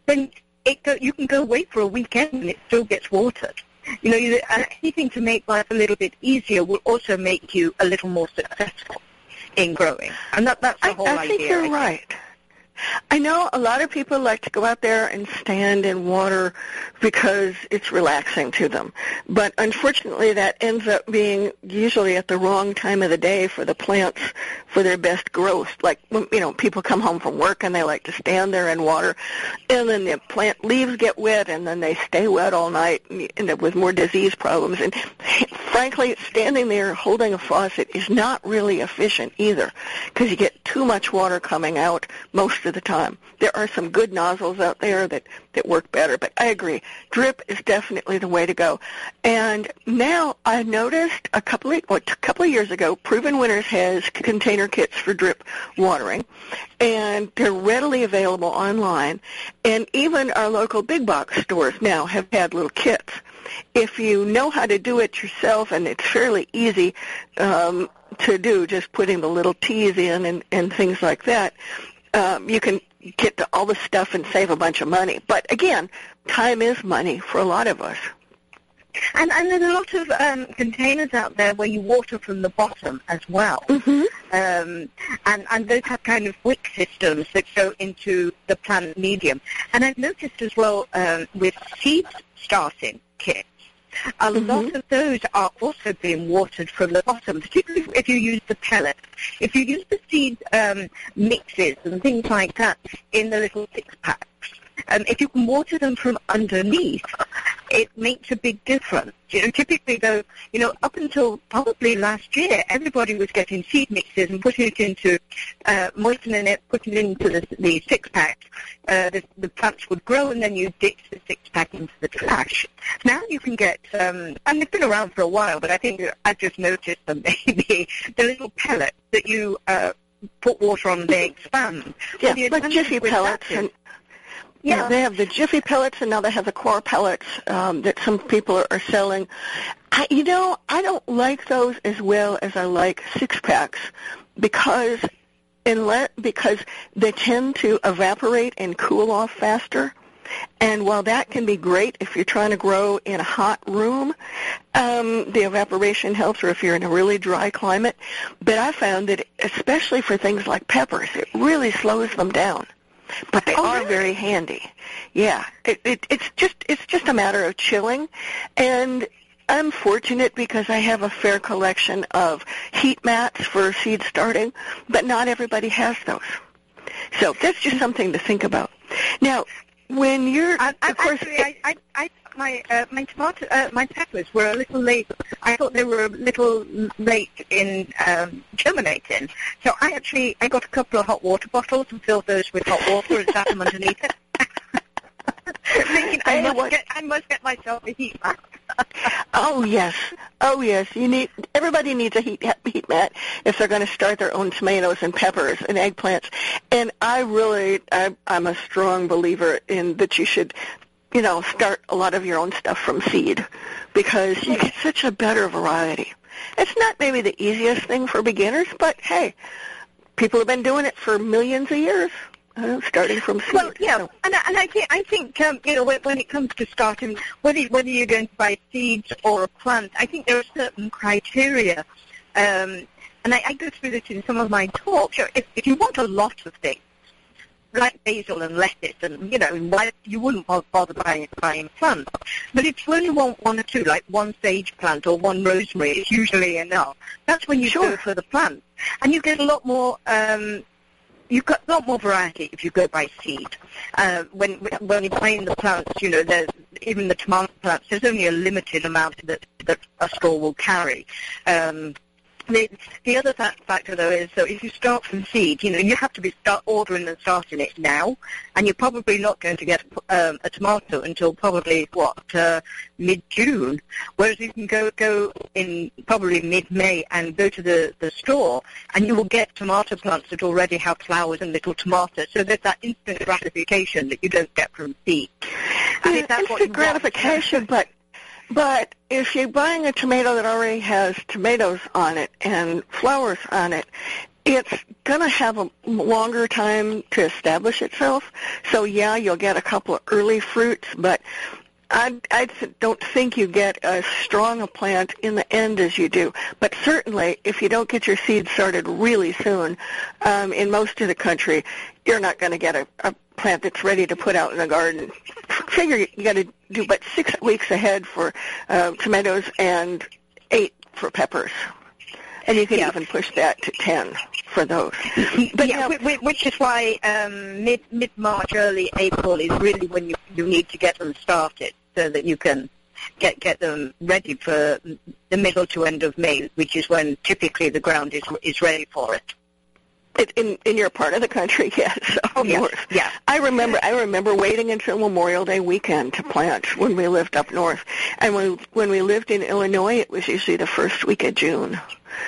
then it go, you can go away for a weekend and it still gets watered. You know, uh, anything to make life a little bit easier will also make you a little more successful in growing. And that, that's the I, whole I idea. think you're I think. right. I know a lot of people like to go out there and stand in water because it's relaxing to them. But unfortunately that ends up being usually at the wrong time of the day for the plants for their best growth. Like, you know, people come home from work and they like to stand there in water and then the plant leaves get wet and then they stay wet all night and end up with more disease problems. And frankly, standing there holding a faucet is not really efficient either because you get too much water coming out most of the time. There are some good nozzles out there that, that work better, but I agree. Drip is definitely the way to go. And now I noticed a couple of, well, a couple of years ago, Proven Winners has container kits for drip watering, and they're readily available online. And even our local big box stores now have had little kits. If you know how to do it yourself, and it's fairly easy um, to do, just putting the little tees in and, and things like that, um, you can get to all the stuff and save a bunch of money. But again, time is money for a lot of us. And, and there's a lot of um, containers out there where you water from the bottom as well. Mm-hmm. Um, and, and those have kind of wick systems that go into the plant medium. And I've noticed as well um, with seed starting kits, a lot of those are also being watered from the bottom, particularly if you use the pellets. If you use the seed um, mixes and things like that in the little six packs, um, if you can water them from underneath, it makes a big difference. You know, typically though, you know, up until probably last year, everybody was getting seed mixes and putting it into, uh, moistening it, putting it into the, the six pack. Uh, the, the plants would grow and then you ditch the six pack into the trash. Now you can get, um, and they've been around for a while, but I think I just noticed them maybe, the little pellets that you, uh, put water on they expand. Yeah, So the like Jiffy pellets and yeah. They have the Jiffy pellets, and now they have the coir pellets um, that some people are, are selling. I, you know, I don't like those as well as I like six packs because unless because they tend to evaporate and cool off faster. And while that can be great if you're trying to grow in a hot room, um, the evaporation helps, or if you're in a really dry climate. But I found that, especially for things like peppers, it really slows them down but they Oh, are really? very handy. Yeah, it, it, it's just it's just a matter of chilling, and I'm fortunate because I have a fair collection of heat mats for seed starting, but not everybody has those. So that's just something to think about. Now, when you're, I, I, of course, actually, I, I, I my uh, my tomato, uh, my peppers were a little late. I thought they were a little late in um, germinating. So I actually I got a couple of hot water bottles and filled those with hot water and sat them underneath it. Thinking I must what- get I must get myself a heat mat. Oh yes, oh yes. You need everybody needs a heat heat mat if they're going to start their own tomatoes and peppers and eggplants. And I really, I, I'm a strong believer in that you should, you know, start a lot of your own stuff from seed because you get such a better variety. It's not maybe the easiest thing for beginners, but hey, people have been doing it for millions of years, uh, starting from seed. Well, yeah, So- and I, and I think I think um, you know when, when it comes to starting, whether whether you're going to buy seeds or a plant, I think there are certain criteria, um, and I, I go through this in some of my talks. If, if you want a lot of things, like basil and lettuce, and you know, why you wouldn't bother buying buying plants. But if you only want one or two, like one sage plant or one rosemary, it's usually enough. That's when you Sure. go for the plant, and you get a lot more. Um, you've got a lot more variety if you go by seed. Uh, when when you're buying the plants, you know, there's even the tomato plants. There's only a limited amount that that a store will carry. Um, the, the other fa- factor, though, is so if you start from seed, you know, you have to be start ordering and starting it now, and you're probably not going to get um, a tomato until probably what uh, mid-June. Whereas you can go go in probably mid-May and go to the the store, and you will get tomato plants that already have flowers and little tomatoes. So there's that instant gratification that you don't get from seed. I think that's what you instant want. gratification, but but if you're buying a tomato that already has tomatoes on it and flowers on it, it's going to have a longer time to establish itself. So yeah, you'll get a couple of early fruits, but I, I don't think you get as strong a plant in the end as you do. But certainly, if you don't get your seeds started really soon, um, in most of the country, you're not going to get a, a plant that's ready to put out in the garden. Figure you got to do about six weeks ahead for uh, tomatoes and eight for peppers. And you can Yeah. even push that to ten for those. But yeah, now- whi- whi- which is why um, mid mid March, early April is really when you you need to get them started so that you can get get them ready for the middle to end of May, which is when typically the ground is is ready for it. It, in in your part of the country, yes. Of Yeah, course. yeah. I remember I remember waiting until Memorial Day weekend to plant when we lived up north, and when when we lived in Illinois, it was usually the first week of June,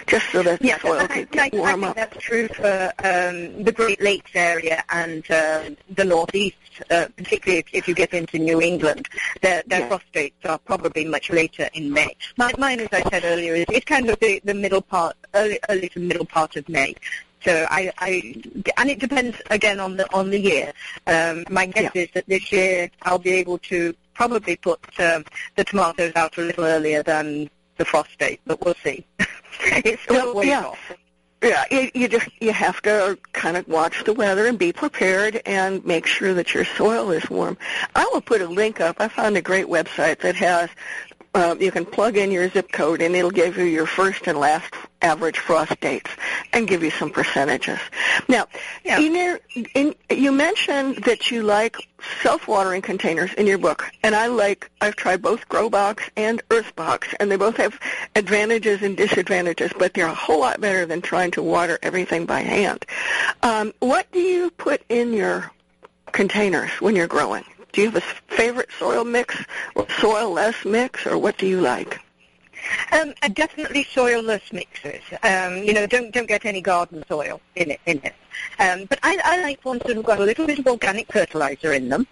just so that the soil I, could I, get I warm think up. that's true for um, the Great Lakes area and uh, the Northeast, uh, particularly if, if you get into New England. Their, their frost dates are probably much later in May. My, mine, as I said earlier, is it's kind of the, the middle part, early, early to middle part of May. So I, I, and it depends again on the on the year. Um, my guess is that this year I'll be able to probably put um, the tomatoes out a little earlier than the frost date, but we'll see. it's still Well, way yeah. off. Yeah, you, you just you have to kind of watch the weather and be prepared and make sure that your soil is warm. I will put a link up. I found a great website that has uh, you can plug in your zip code and it'll give you your first and last average frost dates and give you some percentages. Now, Yeah. in your, in, you mentioned that you like self-watering containers in your book, and I like. I've tried both Grow Box and Earth Box, and they both have advantages and disadvantages, but they're a whole lot better than trying to water everything by hand. Um, what do you put in your containers when you're growing? Do you have a favorite soil mix or soil-less mix, or what do you like? Um, uh, definitely soilless mixes. Um, you know, don't don't get any garden soil in it. In it. Um, but I, I like ones that have got a little bit of organic fertilizer in them.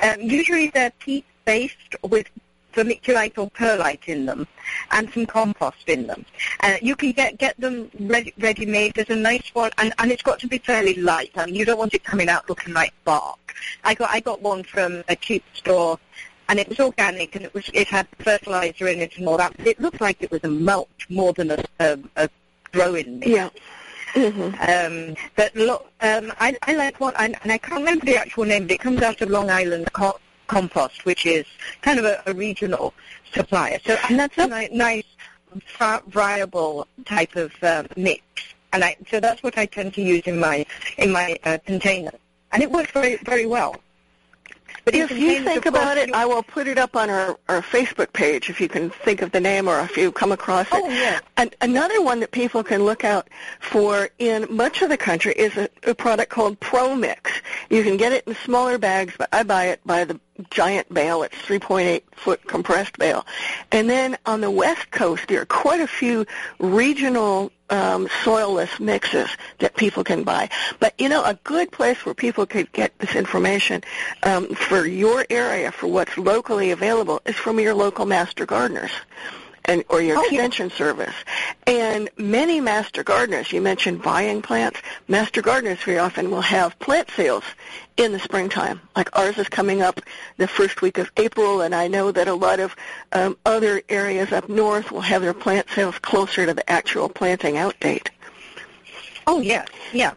Um, usually they're peat-based with vermiculite or perlite in them, and some compost in them. Uh, you can get get them ready made. There's a nice one, and, and it's got to be fairly light. I mean, you don't want it coming out looking like bark. I got I got one from a cheap store and it was organic and it was it had fertilizer in it and all that. But it looked like it was a mulch more than a, a, a growing mix. Yeah. hmm Um, but look, um, I, I like one, and, and I can't remember the actual name, but it comes out of Long Island, called compost, which is kind of a, a regional supplier. So and that's a ni- nice, viable type of uh, mix. And I, so that's what I tend to use in my in my uh, container, and it works very very well. But if you think about it, I will put it up on our, our Facebook page if you can think of the name or if you come across it. Oh, yeah. And another one that people can look out for in much of the country is a, a product called Pro Mix. You can get it in smaller bags, but I buy it by the giant bale. It's 3.8 foot compressed bale. And then on the west coast, there are quite a few regional um, soilless mixes that people can buy. But you know, a good place where people could get this information um, for your area, for what's locally available, is from your local master gardeners and or your Oh, yeah. extension service. And many master gardeners, you mentioned buying plants, master gardeners very often will have plant sales in the springtime. Like ours is coming up the first week of April, and I know that a lot of um, other areas up north will have their plant sales closer to the actual planting out date. Oh yeah, yeah.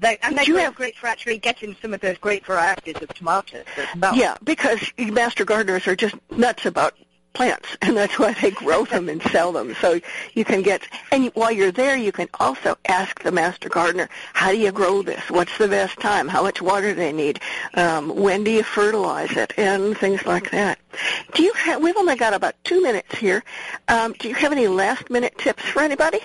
They, and they're have- great for actually getting some of those great varieties of tomatoes as well. Yeah, because master gardeners are just nuts about plants, and that's why they grow them and sell them. So you can get, and while you're there, you can also ask the master gardener, how do you grow this? What's the best time? How much water do they need? Um, when do you fertilize it? And things like that. Do you have, we've only got about two minutes here. Um, do you have any last minute tips for anybody?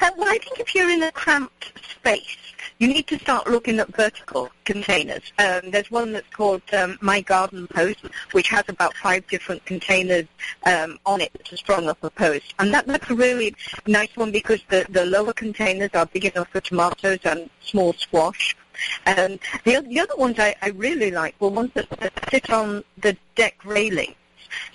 Uh, well, I think if you're in a cramped space, you need to start looking at vertical containers. Um, there's one that's called um, My Garden Post, which has about five different containers um, on it to strung up a post. And that, that's a really nice one because the, the lower containers are big enough for tomatoes and small squash. And the, the other ones I, I really like were ones that, that sit on the deck railing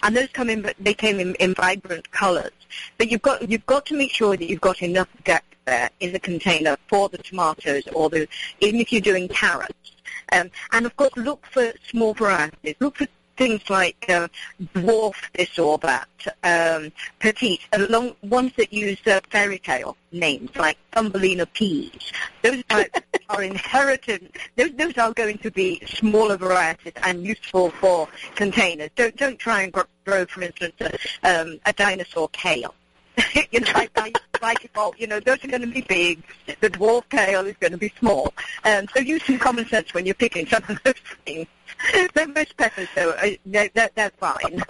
and those come in, but they came in, in vibrant colours. But you've got you've got to make sure that you've got enough depth there in the container for the tomatoes, or the even if you're doing carrots. Um, and of course, look for small varieties. Look for things like uh, dwarf this or that, um, petite, along ones that use uh, fairy tale names like Thumbelina peas. Those are, are inherited. Those, those are going to be smaller varieties and useful for containers. Don't don't try and gr- grow, for instance, a, um, a dinosaur kale. you know, by, by, default, you know, those are going to be big. The dwarf kale is going to be small. Um, so use some common sense when you're picking some of those things. They're most peppers, so uh, they're, fine.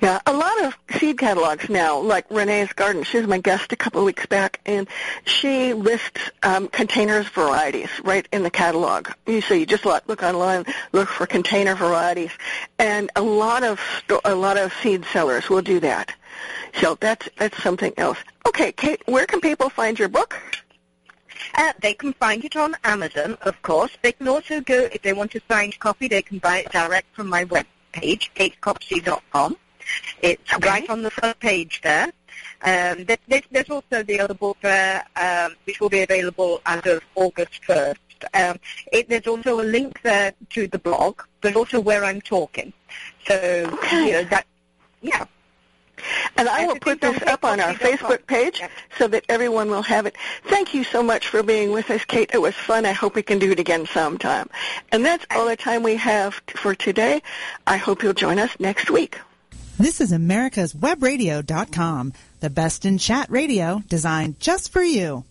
Yeah, a lot of seed catalogs now, like Renee's Garden. She was my guest a couple of weeks back, and she lists um, containers varieties right in the catalog. You so you just look, online, look for container varieties, and a lot of a lot of seed sellers will do that. So that's that's something else. Okay, Kate, where can people find your book? Uh, they can find it on Amazon, of course. They can also go, if they want a signed copy, they can buy it direct from my webpage, katecopsey.com. It's right on the front page there. Um, there's, there's also the other book there, um, which will be available as of August 1st. Um, it, there's also a link there to the blog, but also where I'm talking. So, Okay. you know, that, yeah. And I will put this up on our Facebook page so that everyone will have it. Thank you so much for being with us, Kate. It was fun. I hope we can do it again sometime. And that's all the time we have for today. I hope you'll join us next week. This is America's Webradio.com, the best in chat radio designed just for you.